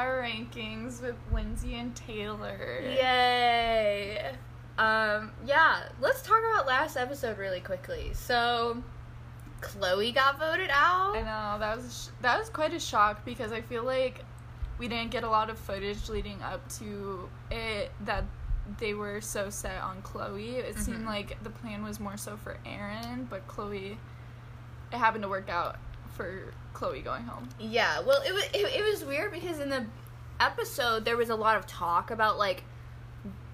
power rankings with Lindsay and Taylor. Yay! Um, yeah, let's talk about last episode really quickly. So, Chloe got voted out. I know that was sh- that was quite a shock because I feel like we didn't get a lot of footage leading up to it that they were so set on Chloe. It Mhm. seemed like the plan was more so for Aaron, but Chloe it happened to work out for Chloe going home. Yeah, well, it was it, it was weird because in the episode there was a lot of talk about like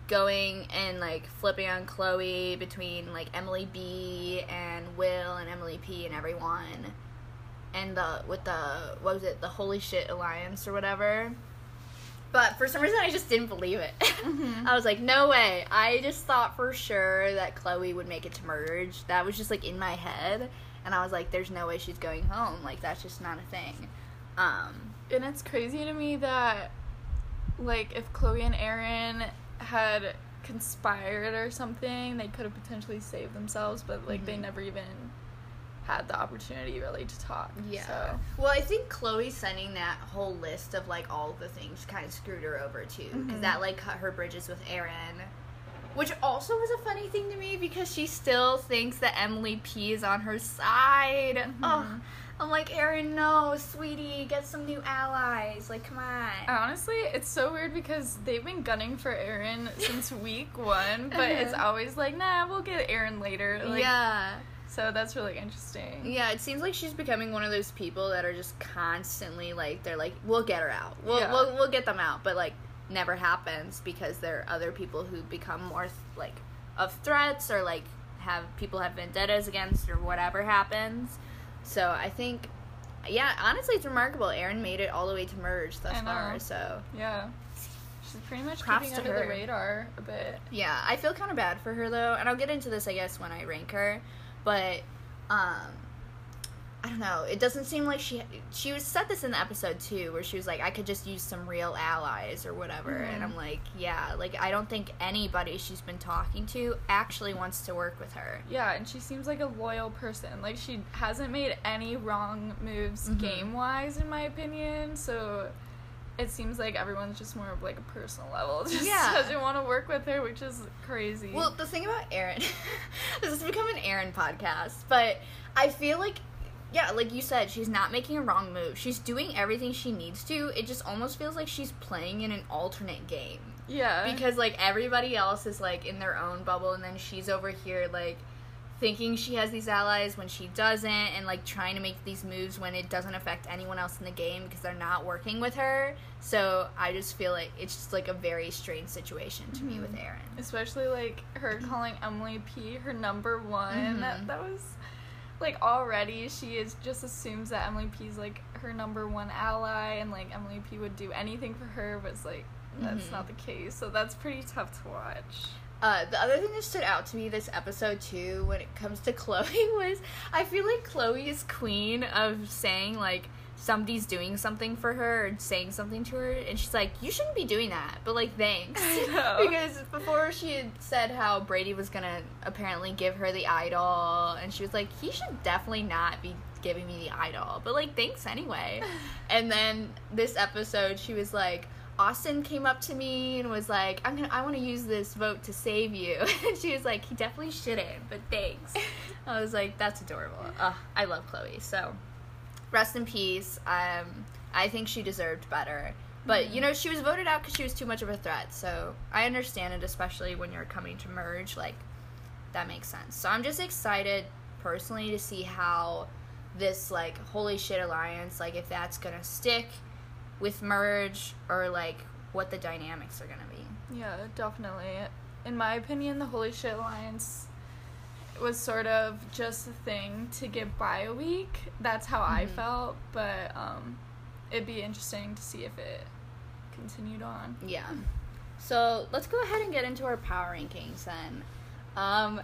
going and like flipping on Chloe between like Emily B and Will and Emily P and everyone, and the with the what was it the Holy Shit Alliance or whatever. But for some reason, I just didn't believe it. Mhm. I was like, no way. I just thought for sure that Chloe would make it to merge. That was just like in my head. And I was like, there's no way she's going home. Like, that's just not a thing. Um, And it's crazy to me that, like, if Chloe and Aaron had conspired or something, they could have potentially saved themselves, but, like, they Mhm. never even had the opportunity really to talk. Yeah. So. Well, I think Chloe sending that whole list of like all the things kind of screwed her over too, because Mhm. that like cut her bridges with Aaron. Which also was a funny thing to me because she still thinks that Emily P is on her side. Mhm. Oh, I'm like, Erin, no, sweetie, get some new allies. Like, come on. Honestly, it's so weird because they've been gunning for Erin since week one, but it's Uh-huh. always like, nah, we'll get Erin later. Like, yeah. So that's really interesting. Yeah, it seems like she's becoming one of those people that are just constantly like they're like, we'll get her out, we'll Yeah. we'll, we'll get them out, but like never happens because there are other people who become more like of threats or like have people have vendettas against or whatever happens. So I think, yeah, honestly, it's remarkable. Aaron made it all the way to merge thus far. So Yeah. She's pretty much Props keeping under her. the radar a bit. yeah, I feel kind of bad for her though, and I'll get into this I guess when I rank her, but um I don't know. It doesn't seem like she she was said this in the episode too, where she was like, I could just use some real allies or whatever, and Mhm. I'm like, yeah, like I don't think anybody she's been talking to actually wants to work with her. Yeah, and she seems like a loyal person. Like she hasn't made any wrong moves Mhm. game wise, in my opinion. So it seems like everyone's just more of like a personal level. Just Yeah. doesn't want to work with her, which is crazy. Well, the thing about Aaron, this has become an Aaron podcast, but I feel like, yeah, like you said, she's not making a wrong move. She's doing everything she needs to. It just almost feels like she's playing in an alternate game. yeah, Because, like, everybody else is, like, in their own bubble, and then she's over here, like, thinking she has these allies when she doesn't, and, like, trying to make these moves when it doesn't affect anyone else in the game because they're not working with her. So I just feel like it's just, like, a very strange situation to me Mhm. with Aaron. especially like her calling Emily P her number one. Mhm. That was like already she is just assumes that Emily P is like her number one ally, and like Emily P would do anything for her, but it's like that's Mhm. not the case. So that's pretty tough to watch. Uh, the other thing that stood out to me this episode too, when it comes to Chloe, was I feel like Chloe is queen of saying like somebody's doing something for her or saying something to her, and she's like, "You shouldn't be doing that," but like, thanks, because before she had said how Brady was gonna apparently give her the idol, and she was like, "He should definitely not be." giving me the idol but like thanks anyway and then this episode she was like Austin came up to me and was like, "I'm gonna, I want to use this vote to save you." and she was like, "He definitely shouldn't, but thanks." I was like, "That's adorable." Ugh, I love Chloe. So, rest in peace. Um, I think she deserved better, but you know, she was voted out because she was too much of a threat. So I understand it, especially when you're coming to merge. Like, that makes sense. So I'm just excited personally to see how this like holy shit alliance, like if that's gonna stick with merge or like what the dynamics are gonna be. Yeah, definitely. In my opinion, the Holy Shit Alliance was sort of just a thing to get by a week. That's how I Mhm. felt, but um, it'd be interesting to see if it continued on. Yeah. So let's go ahead and get into our power rankings then. Um,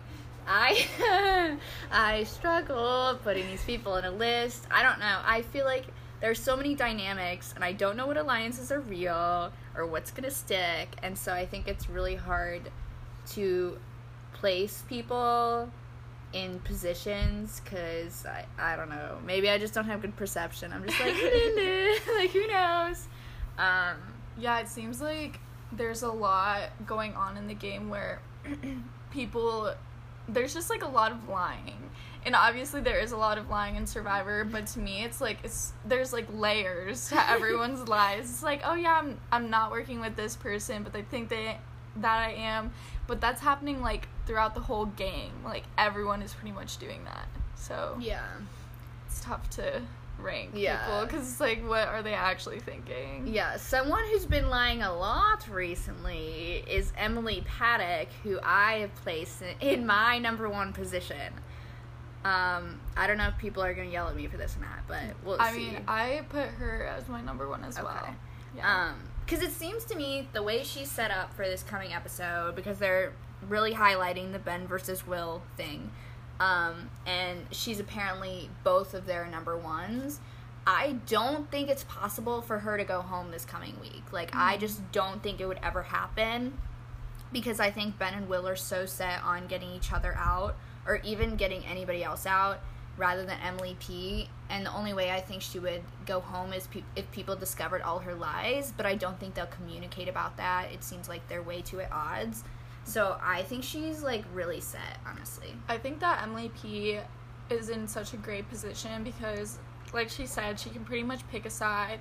I I struggle putting these people in a list. I don't know. I feel like there's so many dynamics, and I don't know what alliances are real or what's gonna stick. And so I think it's really hard to place people in positions because I, I don't know maybe i just don't have good perception i'm just like like who knows Um, Yeah, it seems like there's a lot going on in the game where people there's just like a lot of lying. And obviously there is a lot of lying in Survivor, but to me it's like it's there's like layers to everyone's lies. It's like, "Oh yeah, I'm I'm not working with this person, but they think they that I am." But that's happening like throughout the whole game. Like everyone is pretty much doing that. So, yeah. it's tough to rank Yeah. people cuz it's like what are they actually thinking? Yeah, someone who's been lying a lot recently is Emily Paddock, who I have placed in, in my number one position. Um, I don't know if people are gonna yell at me for this or not, but we'll see. I see. mean, I put her as my number 1 as well. Okay. Yeah. Um, because it seems to me the way she's set up for this coming episode, because they're really highlighting the Ben versus Will thing, um, and she's apparently both of their number ones. I don't think it's possible for her to go home this coming week. Like, I just don't think it would ever happen because I think Ben and Will are so set on getting each other out or even getting anybody else out rather than Emily P. And the only way I think she would go home is pe- if people discovered all her lies, but I don't think they'll communicate about that. It seems like they're way too at odds. So I think she's like really set, honestly. I think that Emily P is in such a great position because, like she said, she can pretty much pick a side.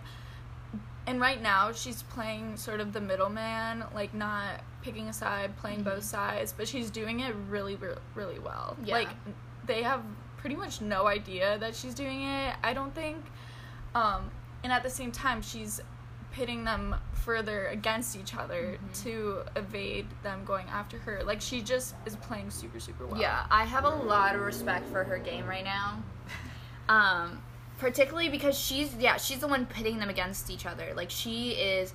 And right now, she's playing sort of the middleman, like not picking a side, playing mm-hmm. both sides, but she's doing it really, re- really well. Yeah. Like, they have pretty much no idea that she's doing it, I don't think. Um, and at the same time, she's pitting them further against each other to evade them going after her. Like, she just is playing super, super well. Yeah, I have a lot of respect for her game right now. Um, particularly because she's yeah, she's the one pitting them against each other. Like she is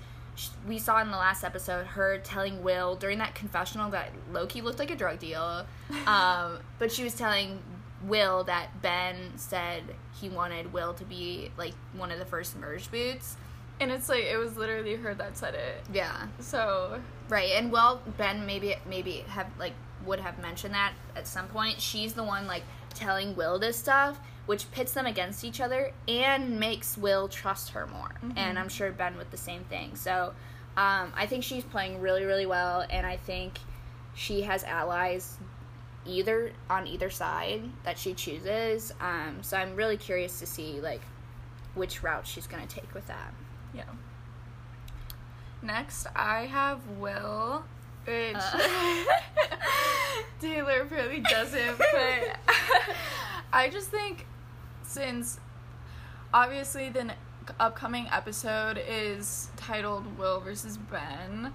we saw in the last episode her telling Will during that confessional that Loki looked like a drug deal. Um, but she was telling Will that Ben said he wanted Will to be like one of the first merge boots. And it's like it was literally her that said it. Yeah. So Right, and well, Ben maybe maybe have like would have mentioned that at some point. She's the one like telling Will this stuff, which pits them against each other and makes Will trust her more. And I'm sure Ben with the same thing. So um, I think she's playing really really well, and I think she has allies either on either side that she chooses. Um, so I'm really curious to see like which route she's gonna take with that. yeah. Next, I have Will, which Uh. Taylor really doesn't. But I just think since obviously the ne- upcoming episode is titled Will versus Ben,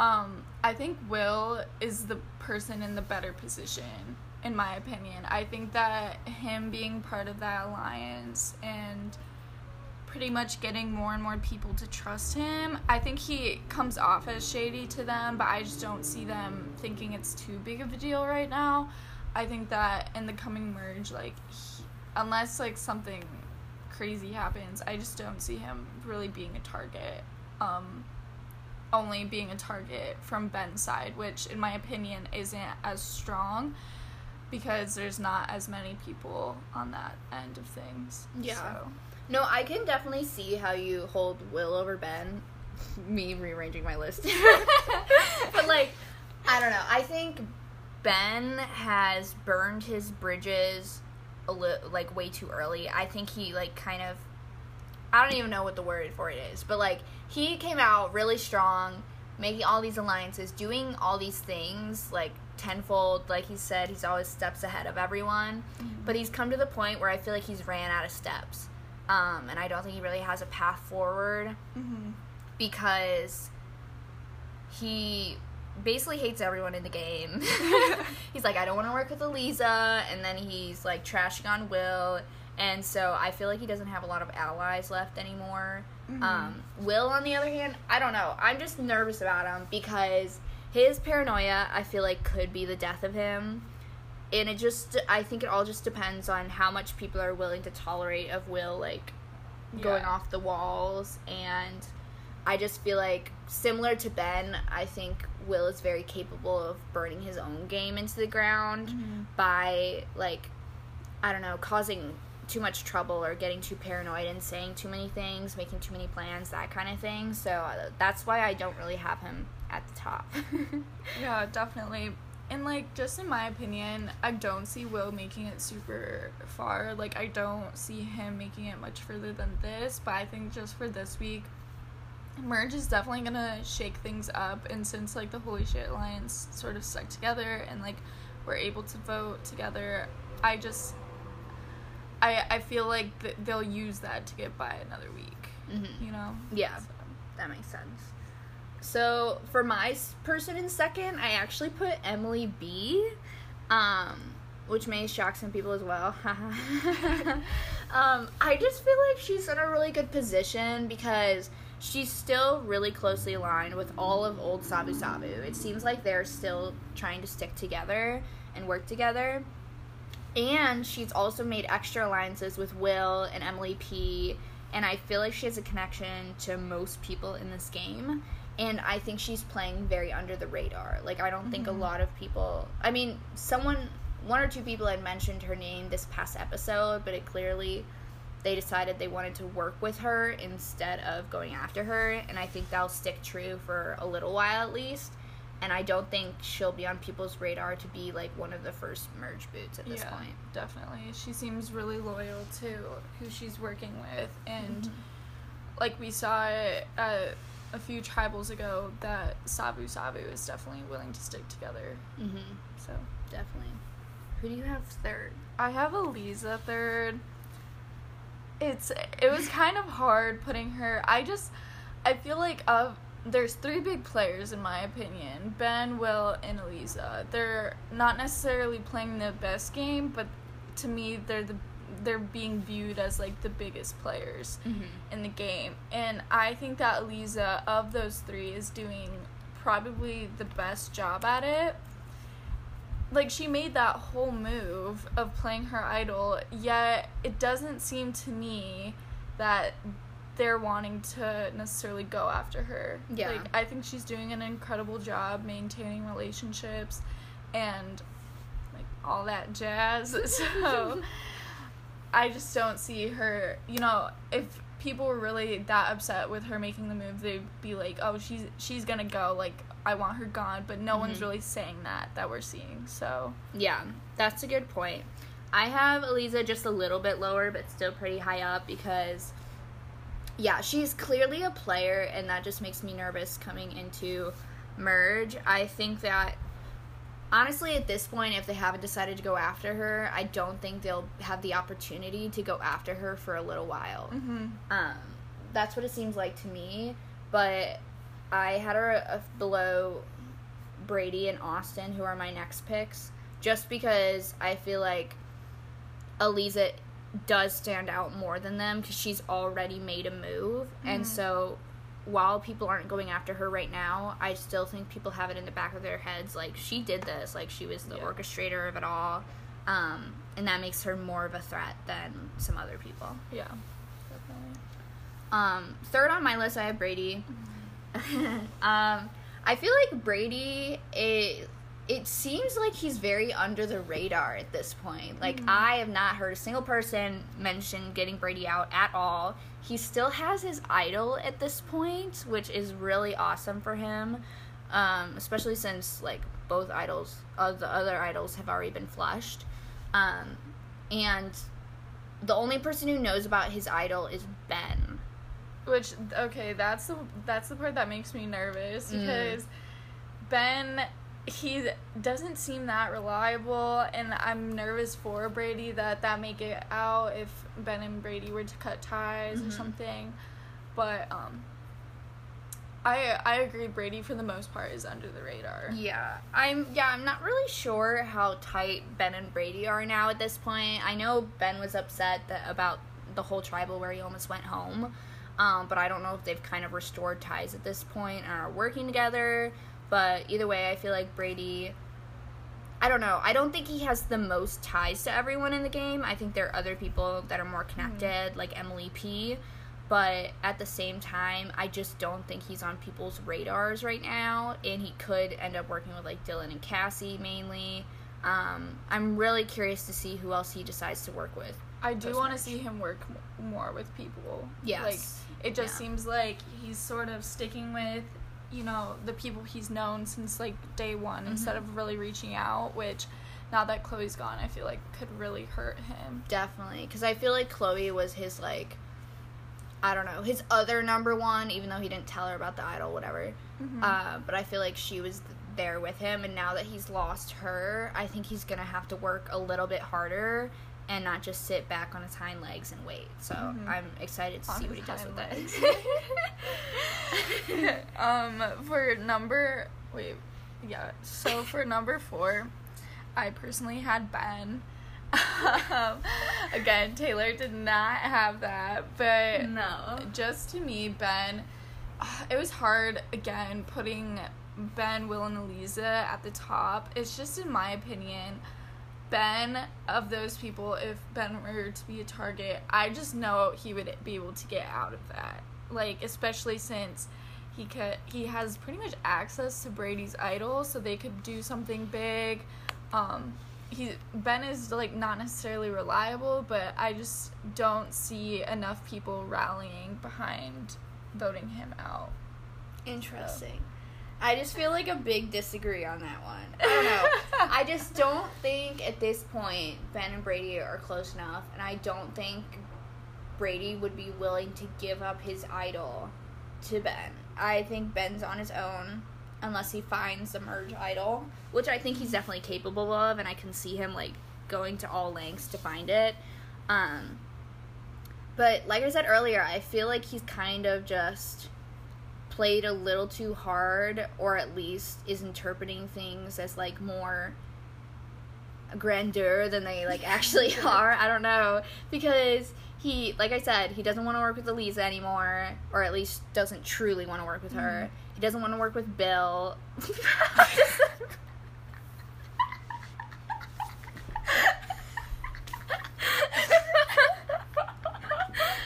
um, I think Will is the person in the better position, in my opinion. I think that him being part of that alliance and pretty much getting more and more people to trust him. I think he comes off as shady to them, but I just don't see them thinking it's too big of a deal right now. I think that in the coming merge, like, he, unless like something crazy happens, I just don't see him really being a target. Um, only being a target from Ben's side, which in my opinion isn't as strong because there's not as many people on that end of things. Yeah. So. No, I can definitely see how you hold Will over Ben. Me rearranging my list. but like, I don't know. I think Ben has burned his bridges a li- like way too early. I think he like kind of I don't even know what the word for it is, but like he came out really strong, making all these alliances, doing all these things like tenfold. Like he said, he's always steps ahead of everyone. But he's come to the point where I feel like he's ran out of steps, um, and I don't think he really has a path forward Mm-hmm. because he basically hates everyone in the game. he's like, I don't want to work with Eliza, and then he's like trashing on Will, and so I feel like he doesn't have a lot of allies left anymore. Um, Will, on the other hand, I don't know. I'm just nervous about him because his paranoia, I feel like, could be the death of him. And it just, I think it all just depends on how much people are willing to tolerate of Will, like, going Yeah. off the walls and I just feel like similar to Ben, I think Will is very capable of burning his own game into the ground Mm-hmm. by like I don't know, causing too much trouble or getting too paranoid and saying too many things, making too many plans, that kind of thing. So uh, that's why I don't really have him at the top. yeah, definitely. And like just in my opinion, I don't see Will making it super far. Like I don't see him making it much further than this, but I think just for this week Merge is definitely gonna shake things up and since like the Holy Shit Alliance sort of stuck together and like we're able to vote together, I just I I feel like th- they'll use that to get by another week. Mhm. You know? Yeah. So. That makes sense. So for my person in second, I actually put Emily B, um, which may shock some people as well. um, I just feel like she's in a really good position because she's still really closely aligned with all of old Sabu Sabu. It seems like they're still trying to stick together and work together. And she's also made extra alliances with Will and Emily P. And I feel like she has a connection to most people in this game. And I think she's playing very under the radar. Like, I don't think a Mhm. lot of people. I mean, someone, one or two people had mentioned her name this past episode, but it clearly. They decided they wanted to work with her instead of going after her. And I think that'll stick true for a little while at least. And I don't think she'll be on people's radar to be like one of the first merge boots at this yeah, point. definitely. She seems really loyal to who she's working with, and Mm-hmm. like we saw it uh, a few tribals ago, that Sabu Sabu is definitely willing to stick together. Mm-hmm. So Definitely. Who do you have third? I have Eliza third. It's it was kind of hard putting her. I just I feel like of there's three big players in my opinion Ben, Will, and Eliza. They're not necessarily playing the best game, but to me they're the they're being viewed as like the biggest players Mm-hmm. in the game. And I think that Eliza of those three is doing probably the best job at it. Like she made that whole move of playing her idol, yet it doesn't seem to me that they're wanting to necessarily go after her. Yeah. Like I think she's doing an incredible job maintaining relationships and like all that jazz. So I just don't see her. You know, if people were really that upset with her making the move, they'd be like, "Oh, she's she's gonna go." Like, I want her gone. But no one's Mhm. really saying that that we're seeing. So Yeah, that's a good point. I have Eliza just a little bit lower, but still pretty high up because, yeah, she's clearly a player, and that just makes me nervous coming into merge. I think that honestly, at this point, if they haven't decided to go after her, I don't think they'll have the opportunity to go after her for a little while. mm-hmm. Um, that's what it seems like to me. But I had her uh, below Brady and Austin, who are my next picks, just because I feel like Eliza does stand out more than them because she's already made a move. And Mhm. so while people aren't going after her right now, I still think people have it in the back of their heads like she did this, like she was the Yeah. orchestrator of it all. Um, and that makes her more of a threat than some other people. yeah, definitely. Um, third on my list, I have Brady. um, I feel like Brady. It it seems like he's very under the radar at this point. Like Mhm. I have not heard a single person mention getting Brady out at all. He still has his idol at this point, which is really awesome for him. Um, especially since like both idols, uh, the other idols have already been flushed. Um, and the only person who knows about his idol is Ben. Which okay, that's the that's the part that makes me nervous Mm. because Ben he doesn't seem that reliable and I'm nervous for Brady that that may get out if Ben and Brady were to cut ties Mhm. or something. But um I I agree Brady for the most part is under the radar. Yeah, I'm. Yeah, I'm not really sure how tight Ben and Brady are now at this point. I know Ben was upset that about the whole tribal where he almost went home, um, but I don't know if they've kind of restored ties at this point and are working together. But either way, I feel like Brady. I don't know. I don't think he has the most ties to everyone in the game. I think there are other people that are more connected, like Emily P. But at the same time, I just don't think he's on people's radars right now, and he could end up working with like Dylan and Cassie mainly. Um, I'm really curious to see who else he decides to work with I do want to see him work m- more with people. Yes. Like it just Yeah. seems like he's sort of sticking with, you know, the people he's known since like day one instead Mhm. of really reaching out, which now that Chloe's gone, I feel like could really hurt him. Definitely, because I feel like Chloe was his like, I don't know, his other number one, even though he didn't tell her about the idol, whatever. Mhm. Uh, but I feel like she was there with him, and now that he's lost her, I think he's gonna have to work a little bit harder and not just sit back on his hind legs and wait. So Mhm. I'm excited to On see what he does with that. um, for number wait, yeah. So for number four, I personally had Ben. um, again, Taylor did not have that, but no. just to me, Ben, it was hard again putting Ben, Will, and Eliza at the top. It's just in my opinion, Ben of those people, if Ben were to be a target, I just know he would be able to get out of that. Like especially since he could he has pretty much access to Brady's idol, so they could do something big. Um he Ben is like not necessarily reliable, but I just don't see enough people rallying behind voting him out. Interesting. I just feel like a big disagree on that one. I don't know. I just don't think at this point Ben and Brady are close enough, and I don't think Brady would be willing to give up his idol to Ben. I think Ben's on his own unless he finds the merge idol, which I think he's definitely capable of, and I can see him like going to all lengths to find it. Um, but like I said earlier, I feel like he's kind of just played a little too hard or at least is interpreting things as like more grandeur than they like actually are. I don't know because he like I said, he doesn't want to work with Eliza anymore or at least doesn't truly want to work with her. Mm. He doesn't want to work with Bill.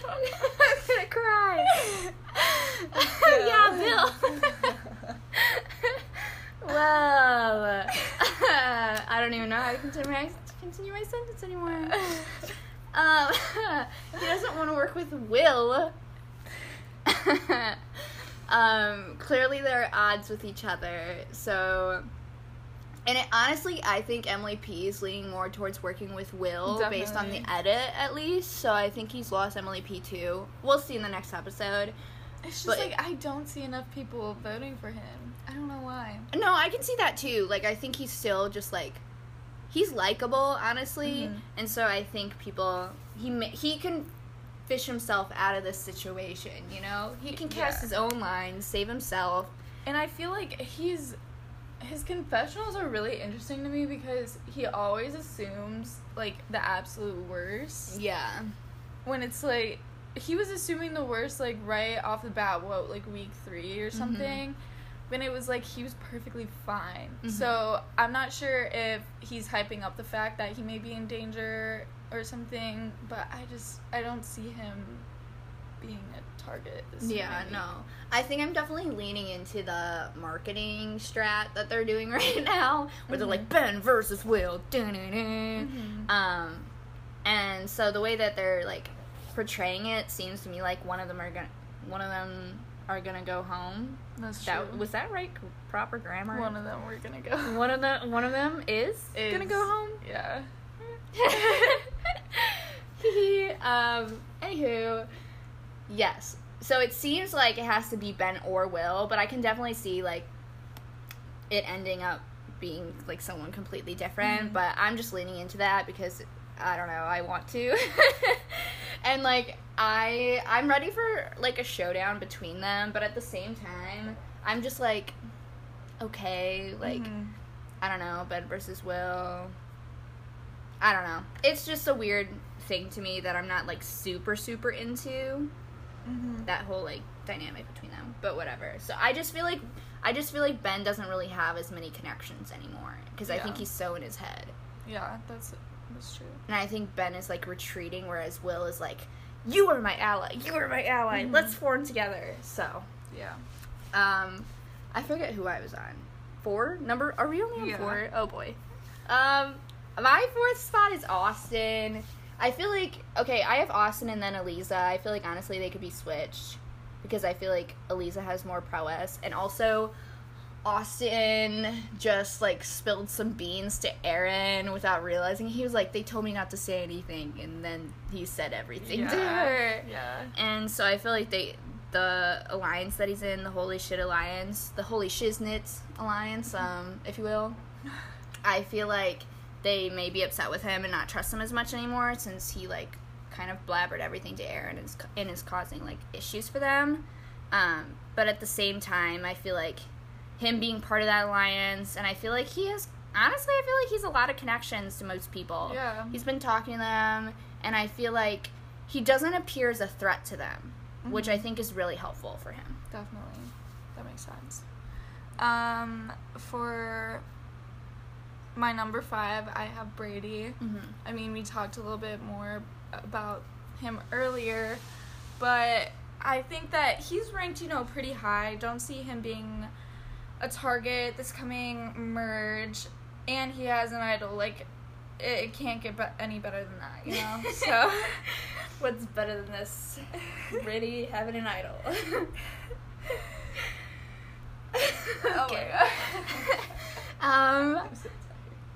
I'm gonna cry. yeah, Bill. Well, I don't even know how to continue my, continue my sentence anymore. Um, he doesn't want to work with Will. um, clearly they're at odds with each other. So, and it, honestly, I think Emily P is leaning more towards working with Will based on the edit, at least. So I think he's lost Emily P too. We'll see in the next episode. It's just But- like I don't see enough people voting for him. I don't know why. No, I can see that too. Like I think he's still just like he's likable, honestly, Mhm. and so I think people he he can fish himself out of this situation. You know, he can cast Yeah. his own lines, save himself. And I feel like he's his confessionals are really interesting to me because he always assumes like the absolute worst. Yeah, When it's like he was assuming the worst like right off the bat, what like week 3 or something. When it was like he was perfectly fine. Mhm. So I'm not sure if he's hyping up the fact that he may be in danger or something, but I just I don't see him being a target. This yeah, many. no. I think I'm definitely leaning into the marketing strat that they're doing right now, where they're Mhm. like Ben versus Will. Mhm. Um, and so the way that they're like portraying it seems to me like one of them are gonna, one of them are gonna go home. That's true. Was that right? Proper grammar. One of them we're gonna go. one of the one of them is, gonna go home. Yeah. um. Anywho, yes. So it seems like it has to be Ben or Will, but I can definitely see like it ending up being like someone completely different. Mhm. But I'm just leaning into that because I don't know. I want to, and like I I'm ready for like a showdown between them, but at the same time, I'm just like okay, like. Mhm. I don't know, Ben versus Will. I don't know. It's just a weird thing to me that I'm not like super super into Mhm. that whole like dynamic between them. But whatever. So I just feel like I just feel like Ben doesn't really have as many connections anymore because I think he's so in his head. Yeah, that's that's true. And I think Ben is like retreating whereas Will is like you are my ally. You are my ally. Mhm. Let's form together. So, Yeah. um I forget who I was on. 4? Number Are we only on Yeah. 4? Oh boy. Um, my fourth spot is Austin. I feel like okay, I have Austin and then Eliza. I feel like honestly they could be switched because I feel like Eliza has more prowess, and also Austin just like spilled some beans to Aaron without realizing. He was like, "They told me not to say anything," and then he said everything to her. Yeah. And so I feel like they, the alliance that he's in, the Holy Shit Alliance, the Holy Shiznit Alliance, um, if you will, I feel like they may be upset with him and not trust him as much anymore since he like kind of blabbered everything to Aaron and is, and is causing like issues for them. Um, but at the same time, I feel like him being part of that alliance, and I feel like he has honestly, I feel like he's a lot of connections to most people. Yeah. He's been talking to them, and I feel like he doesn't appear as a threat to them, which I Mhm. think is really helpful for him. Definitely. That makes sense. Um, for my number five, I have Brady. Mm-hmm. I mean, we talked a little bit more about him earlier, but I think that he's ranked, you know, pretty high. Don't see him being a target this coming merge, and he has an idol. Like, it, it can't get be- any better than that, you know? so. What's better than this? Brady having an idol. Oh my god. um.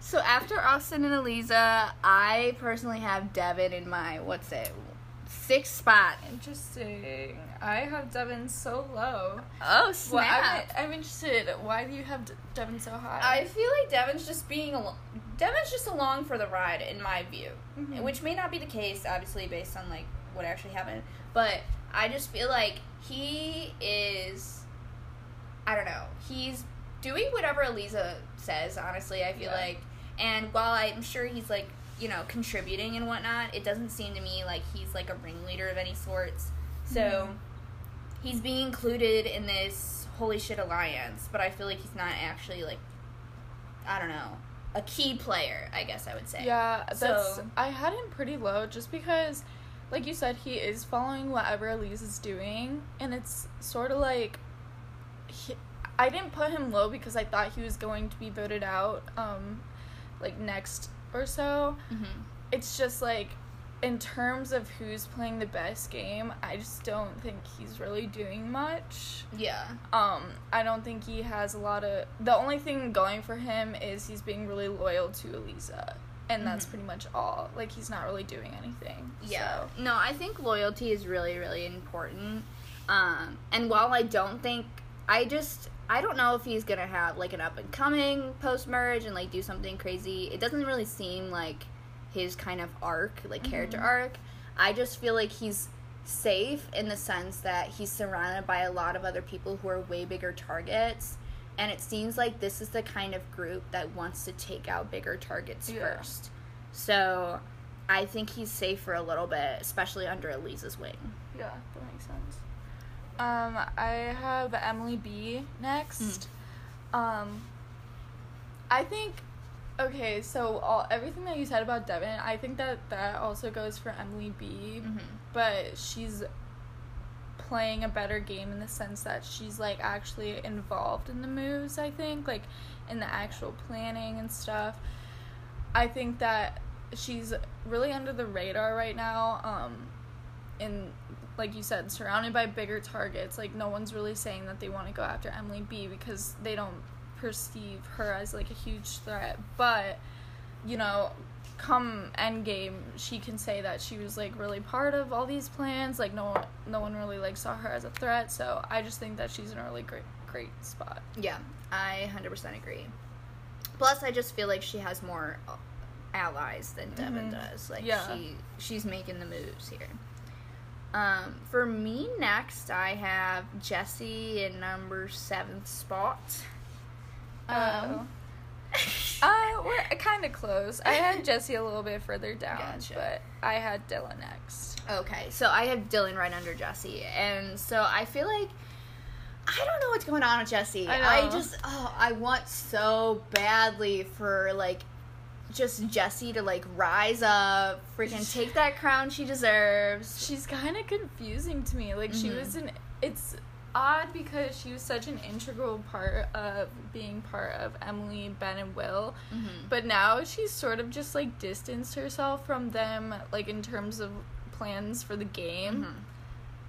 So after Austin and Eliza, I personally have Devin in my what's it, sixth spot. Interesting. I have Devin so low. Oh Well, snap! I'm, I'm interested. Why do you have Devin so high? I feel like Devin's just being al- Devin's just along for the ride in my view, Mhm. which may not be the case, obviously based on like what actually happened. But I just feel like he is, I don't know, he's doing whatever Eliza says. Honestly, I feel Yeah. like, and while I'm sure he's like you know contributing and whatnot, it doesn't seem to me like he's like a ringleader of any sorts. So Mhm. he's being included in this holy shit alliance, but I feel like he's not actually like I don't know a key player. I guess I would say. Yeah, that's. So- I had him pretty low just because, like you said, he is following whatever Elise is doing, and it's sort of like. He, I didn't put him low because I thought he was going to be voted out, um, like next or so. hmm It's just like, in terms of who's playing the best game, I just don't think he's really doing much. Yeah. Um, I don't think he has a lot of. The only thing going for him is he's being really loyal to Eliza, and that's Mhm. pretty much all. Like he's not really doing anything. Yeah. So. No, I think loyalty is really, really important. Um, and while I don't think, I just, I don't know if he's gonna have like an up and coming post merge and like do something crazy. It doesn't really seem like his kind of arc, like character Mhm. arc. I just feel like he's safe in the sense that he's surrounded by a lot of other people who are way bigger targets. And it seems like this is the kind of group that wants to take out bigger targets Yeah. first. So I think he's safe for a little bit, especially under Eliza's wing. Yeah, that makes sense. Um, I have Emily B next. Um, I think. Okay, so all everything that you said about Devin, I think that that also goes for Emily B. Mm-hmm. but she's playing a better game in the sense that she's like actually involved in the moves i think like in the actual planning and stuff i think that she's really under the radar right now um and like you said surrounded by bigger targets like no one's really saying that they want to go after emily b because they don't perceive her as like a huge threat but you know come endgame she can say that she was like really part of all these plans like no one no one really like saw her as a threat so i just think that she's in a really great great spot Yeah, I 100% agree. Plus, I just feel like she has more uh, allies than Devin Mhm. does. Like Yeah. she she's making the moves here. Um, for me next, I have Jesse in number seventh spot. um uh we're kind of close i had jesse a little bit further down Gotcha. but i had dylan next Okay, so I have Dylan right under Jesse, and so I feel like I don't know what's going on with Jesse. I know. just oh, I want so badly for like just Jesse to like rise up, freaking take that crown she deserves. she's kind of confusing to me like she Mhm. was an it's odd because she was such an integral part of being part of Emily, Ben, and Will. Mm-hmm. But now she's sort of just like distanced herself from them, like in terms of plans for the game. Mhm.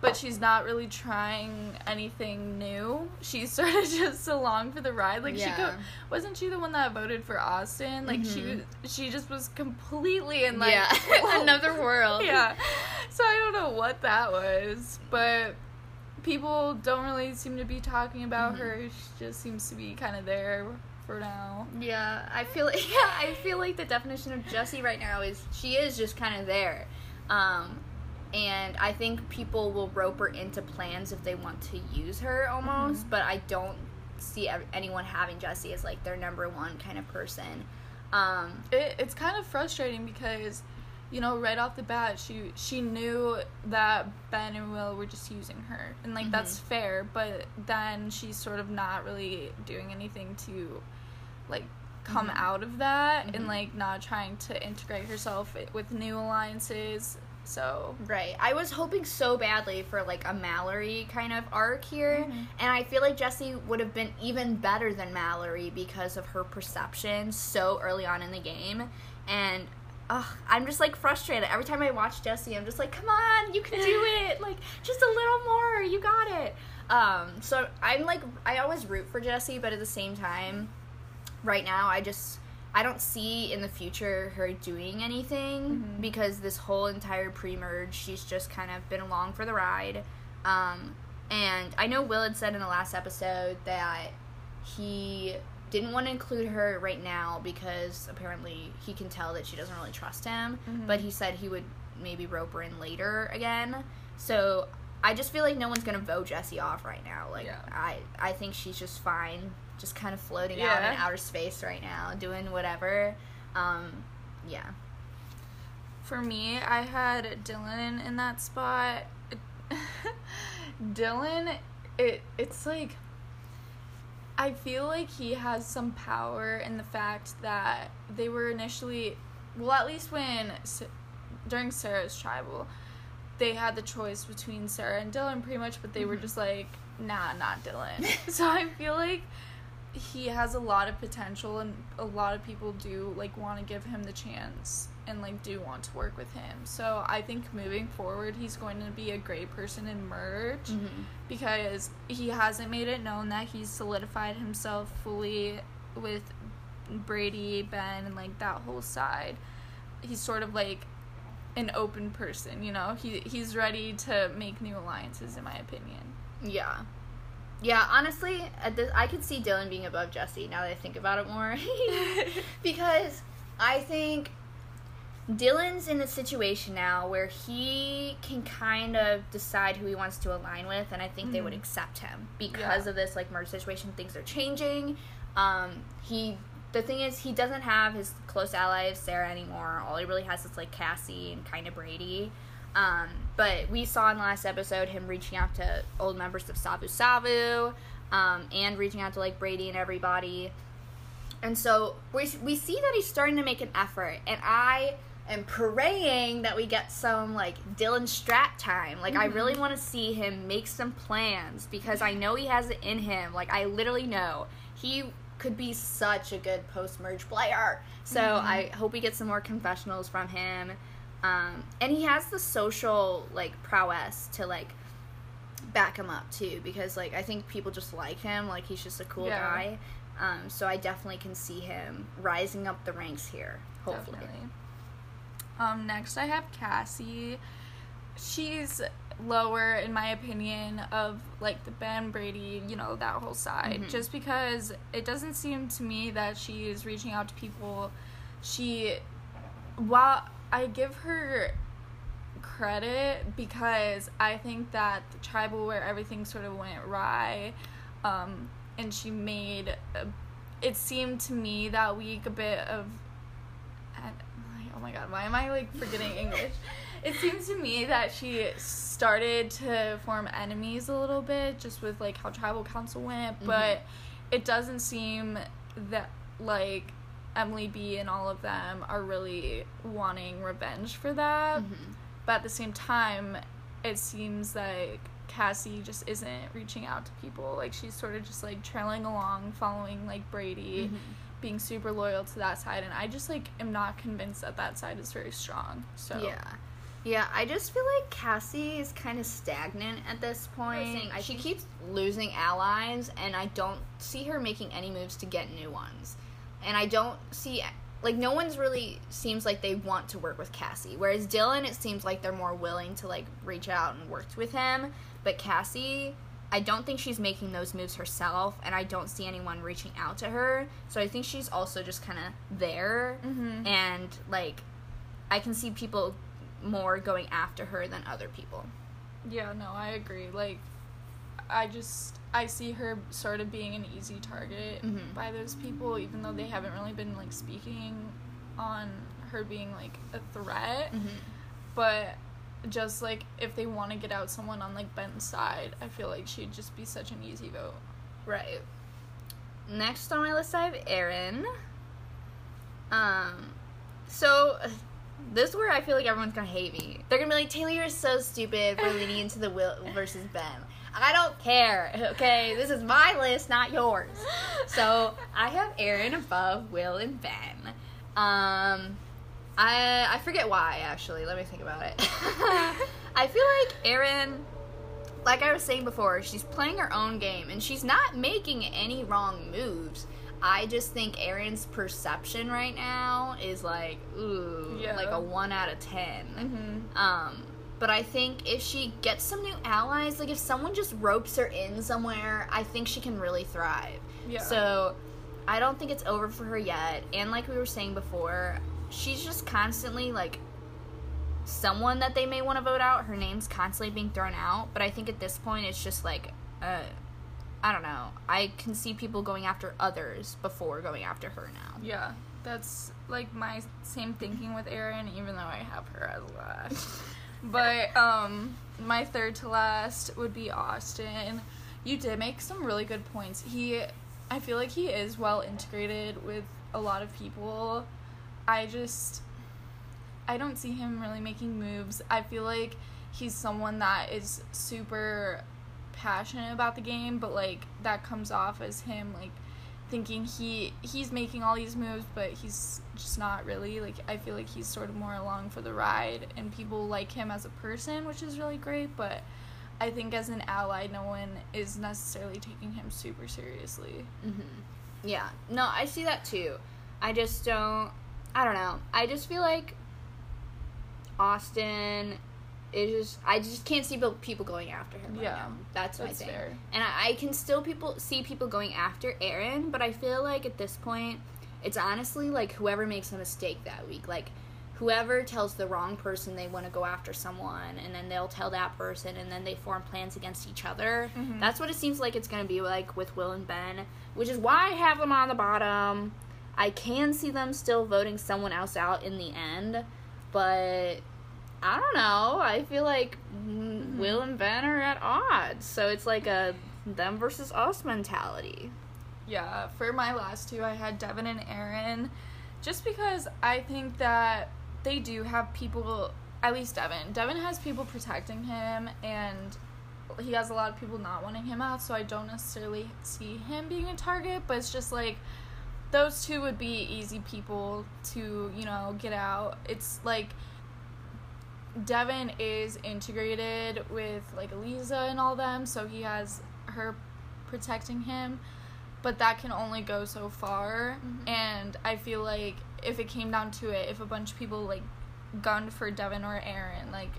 But she's not really trying anything new. She's sort of just along for the ride. Like she Yeah. go- wasn't she the one that voted for Austin? Like she Mhm. was, she just was completely in like yeah, another world. yeah. So I don't know what that was, but people don't really seem to be talking about Mhm. her. She just seems to be kind of there for now. Yeah, I feel like yeah, I feel like the definition of Jesse right now is she is just kind of there, um, and I think people will rope her into plans if they want to use her almost. Mhm. But I don't see anyone having Jesse as like their number one kind of person. Um, It, it's kind of frustrating because, you know, right off the bat, she she knew that Ben and Will were just using her, and like that's Mhm. fair. But then she's sort of not really doing anything to, like, come Mhm. out of that, and like not trying to integrate herself with new alliances. So right. I was hoping so badly for like a Mallory kind of arc here. Mhm. And I feel like Jesse would have been even better than Mallory because of her perception so early on in the game. And ugh, I'm just like frustrated. Every time I watch Jesse. I'm just like, come on, you can do it. Like, just a little more. You got it. Um, so I'm like, I always root for Jesse, but at the same time, right now, I just. I don't see in the future her doing anything Mhm. because this whole entire pre-merge, she's just kind of been along for the ride. Um, and I know Will had said in the last episode that he didn't want to include her right now because apparently he can tell that she doesn't really trust him. Mhm. But he said he would maybe rope her in later again. So I just feel like no one's gonna vote Jesse off right now. Like Yeah. I, I think she's just fine, just kind of floating out in outer space right now, doing whatever. Um, yeah. For me, I had Dylan in that spot. Dylan, it it's like I feel like he has some power in the fact that they were initially, well, at least when during Sarah's tribal, they had the choice between Sarah and Dylan pretty much, but they were Mhm. just like, nah, not Dylan. so I feel like he has a lot of potential and a lot of people do like want to give him the chance and like do want to work with him so i think moving forward he's going to be a great person in merge Mm-hmm. because he hasn't made it known that he's solidified himself fully with brady ben and like that whole side he's sort of like an open person you know he he's ready to make new alliances in my opinion Yeah. Yeah, honestly, at this, I could see Dylan being above Jesse now that I think about it more. because I think Dylan's in a situation now where he can kind of decide who he wants to align with, and I think they would Mhm. accept him because Yeah. of this like merge situation. Things are changing. Um, he the thing is he doesn't have his close ally of Sarah anymore. All he really has is like Cassie and kind of Brady. Um, but we saw in the last episode him reaching out to old members of Sabu Sabu, um, and reaching out to like Brady and everybody. And so we we see that he's starting to make an effort, and I am praying that we get some like Dylan Strat time. Like I Mhm. really want to see him make some plans because I know he has it in him. Like I literally know he could be such a good post merge player. So Mhm. I hope we get some more confessionals from him. Um, and he has the social like prowess to like back him up too because like I think people just like him like he's just a cool Yeah. guy um, so I definitely can see him rising up the ranks here hopefully Definitely. Um, next I have Cassie. She's lower in my opinion of like the Ben Brady, you know, that whole side. Mhm. Just because it doesn't seem to me that she is reaching out to people. She while I give her credit because I think that the tribal where everything sort of went awry, um, and she made a, it seemed to me that week a bit of oh my god, why am I like forgetting English? It seems to me that she started to form enemies a little bit just with like how tribal council went, Mhm. but it doesn't seem that like Emily B and all of them are really wanting revenge for that. Mhm. But at the same time, it seems like Cassie just isn't reaching out to people. Like she's sort of just like trailing along, following like Brady, Mhm. being super loyal to that side, and I just like am not convinced that that side is very strong. So Yeah. Yeah, I just feel like Cassie is kind of stagnant at this point. I she keeps losing allies, and I don't see her making any moves to get new ones. And I don't see, like, no one's really seems like they want to work with Cassie. Whereas Dylan, it seems like they're more willing to, like, reach out and work with him. But Cassie, I don't think she's making those moves herself, and I don't see anyone reaching out to her. So I think she's also just kind of there Mhm. and like I can see people more going after her than other people. Yeah, no, I agree. Like, I just I see her sort of being an easy target Mhm. by those people, even though they haven't really been like speaking on her being like a threat. But just like if they want to get out someone on like Ben's side, I feel like she'd just be such an easy vote. Right. Next on my list, I have Erin. Um, so this is where I feel like everyone's gonna hate me. They're gonna be like, Taylor, you're so stupid for leaning into the Will versus Ben. I don't care. Okay, this is my list, not yours. So I have Erin above Will and Ben. Um, I I forget why actually. Let me think about it. I feel like Erin, like I was saying before, she's playing her own game and she's not making any wrong moves. I just think Erin's perception right now is like ooh, Yeah. like a one out of 10 Mm-hmm. um, but I think if she gets some new allies, like if someone just ropes her in somewhere, I think she can really thrive. Yeah. So I don't think it's over for her yet. And like we were saying before, she's just constantly like someone that they may want to vote out. Her name's constantly being thrown out. But I think at this point, it's just like, uh, I don't know. I can see people going after others before going after her now. Yeah, that's like my same thinking with Erin, even though I have her as last. but um, my third to last would be Austin. You did make some really good points. He, I feel like he is well integrated with a lot of people. I just, I don't see him really making moves. I feel like he's someone that is super passionate about the game, but like that comes off as him like thinking he he's making all these moves but he's just not really like i feel like he's sort of more along for the ride and people like him as a person which is really great but i think as an ally no one is necessarily taking him super seriously hmm Yeah. No, I see that too. I just don't. I don't know. I just feel like Austin is just. I just can't see people- going after him. Right Yeah, now. That's, my that's thing. fair. And I, I can still people see people going after Erin, but I feel like at this point, it's honestly like whoever makes a mistake that week, like. Whoever tells the wrong person they want to go after someone, and then they'll tell that person, and then they form plans against each other. Mhm. That's what it seems like it's going to be like with Will and Ben, which is why I have them on the bottom. I can see them still voting someone else out in the end, but I don't know. I feel like mm, Will and Ben are at odds, so it's like a them versus us mentality. yeah for my last two i had devin and erin just because i think that they do have people at least devin devin has people protecting him and he has a lot of people not wanting him out so i don't necessarily see him being a target but it's just like those two would be easy people to you know get out it's like devin is integrated with like Eliza and all them so he has her protecting him but that can only go so far Mhm. and i feel like if it came down to it if a bunch of people like gunned for devin or erin like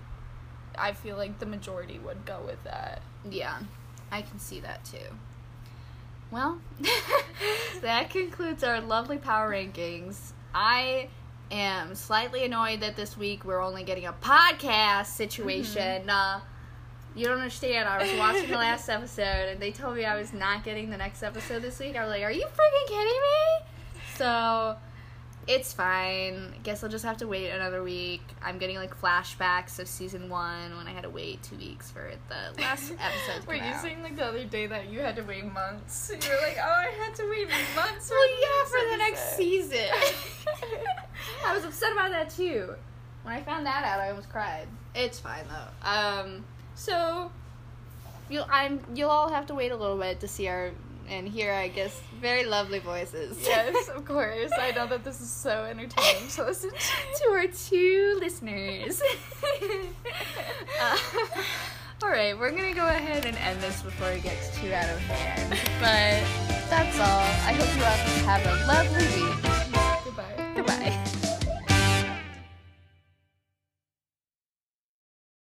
i feel like the majority would go with that Yeah, I can see that too. Well, that concludes our lovely power rankings. I am slightly annoyed that this week we're only getting a podcast situation. Uh, you don't understand. I was watching the last episode and they told me I was not getting the next episode this week. I was like, are you freaking kidding me? So it's fine. I Guess I'll just have to wait another week. I'm getting like flashbacks of season one when I had to wait two weeks for the last episode Were you out. saying like the other day that you had to wait months? You were like, oh, I had to wait months. Well, yeah, for the next season. I was upset about that too. When I found that out, I almost cried. It's fine though. Um, so you'll I'm you'll all have to wait a little bit to see our and hear I guess very lovely voices. Yes, of course. I know that this is so entertaining to listen to. to our two listeners. uh, all right, we're gonna go ahead and end this before it gets too out of hand. But that's all. I hope you all have a lovely week.